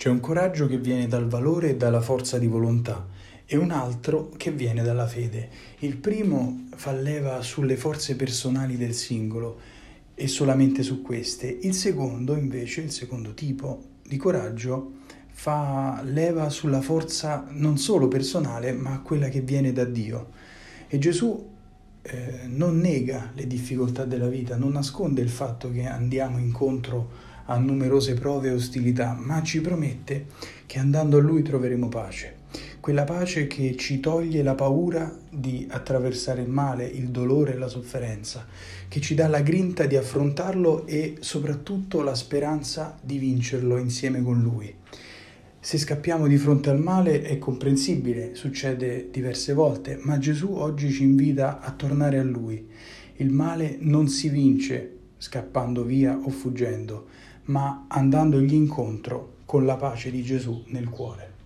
C'è un coraggio che viene dal valore e dalla forza di volontà e un altro che viene dalla fede. Il primo fa leva sulle forze personali del singolo e solamente su queste. Il secondo, invece, il secondo tipo di coraggio, fa leva sulla forza non solo personale, ma quella che viene da Dio. E Gesù eh, non nega le difficoltà della vita, non nasconde il fatto che andiamo incontro a numerose prove e ostilità, ma ci promette che andando a Lui troveremo pace. Quella pace che ci toglie la paura di attraversare il male, il dolore e la sofferenza, che ci dà la grinta di affrontarlo e soprattutto la speranza di vincerlo insieme con Lui. Se scappiamo di fronte al male è comprensibile, succede diverse volte, ma Gesù oggi ci invita a tornare a Lui. Il male non si vince scappando via o fuggendo, ma andandogli incontro con la pace di Gesù nel cuore.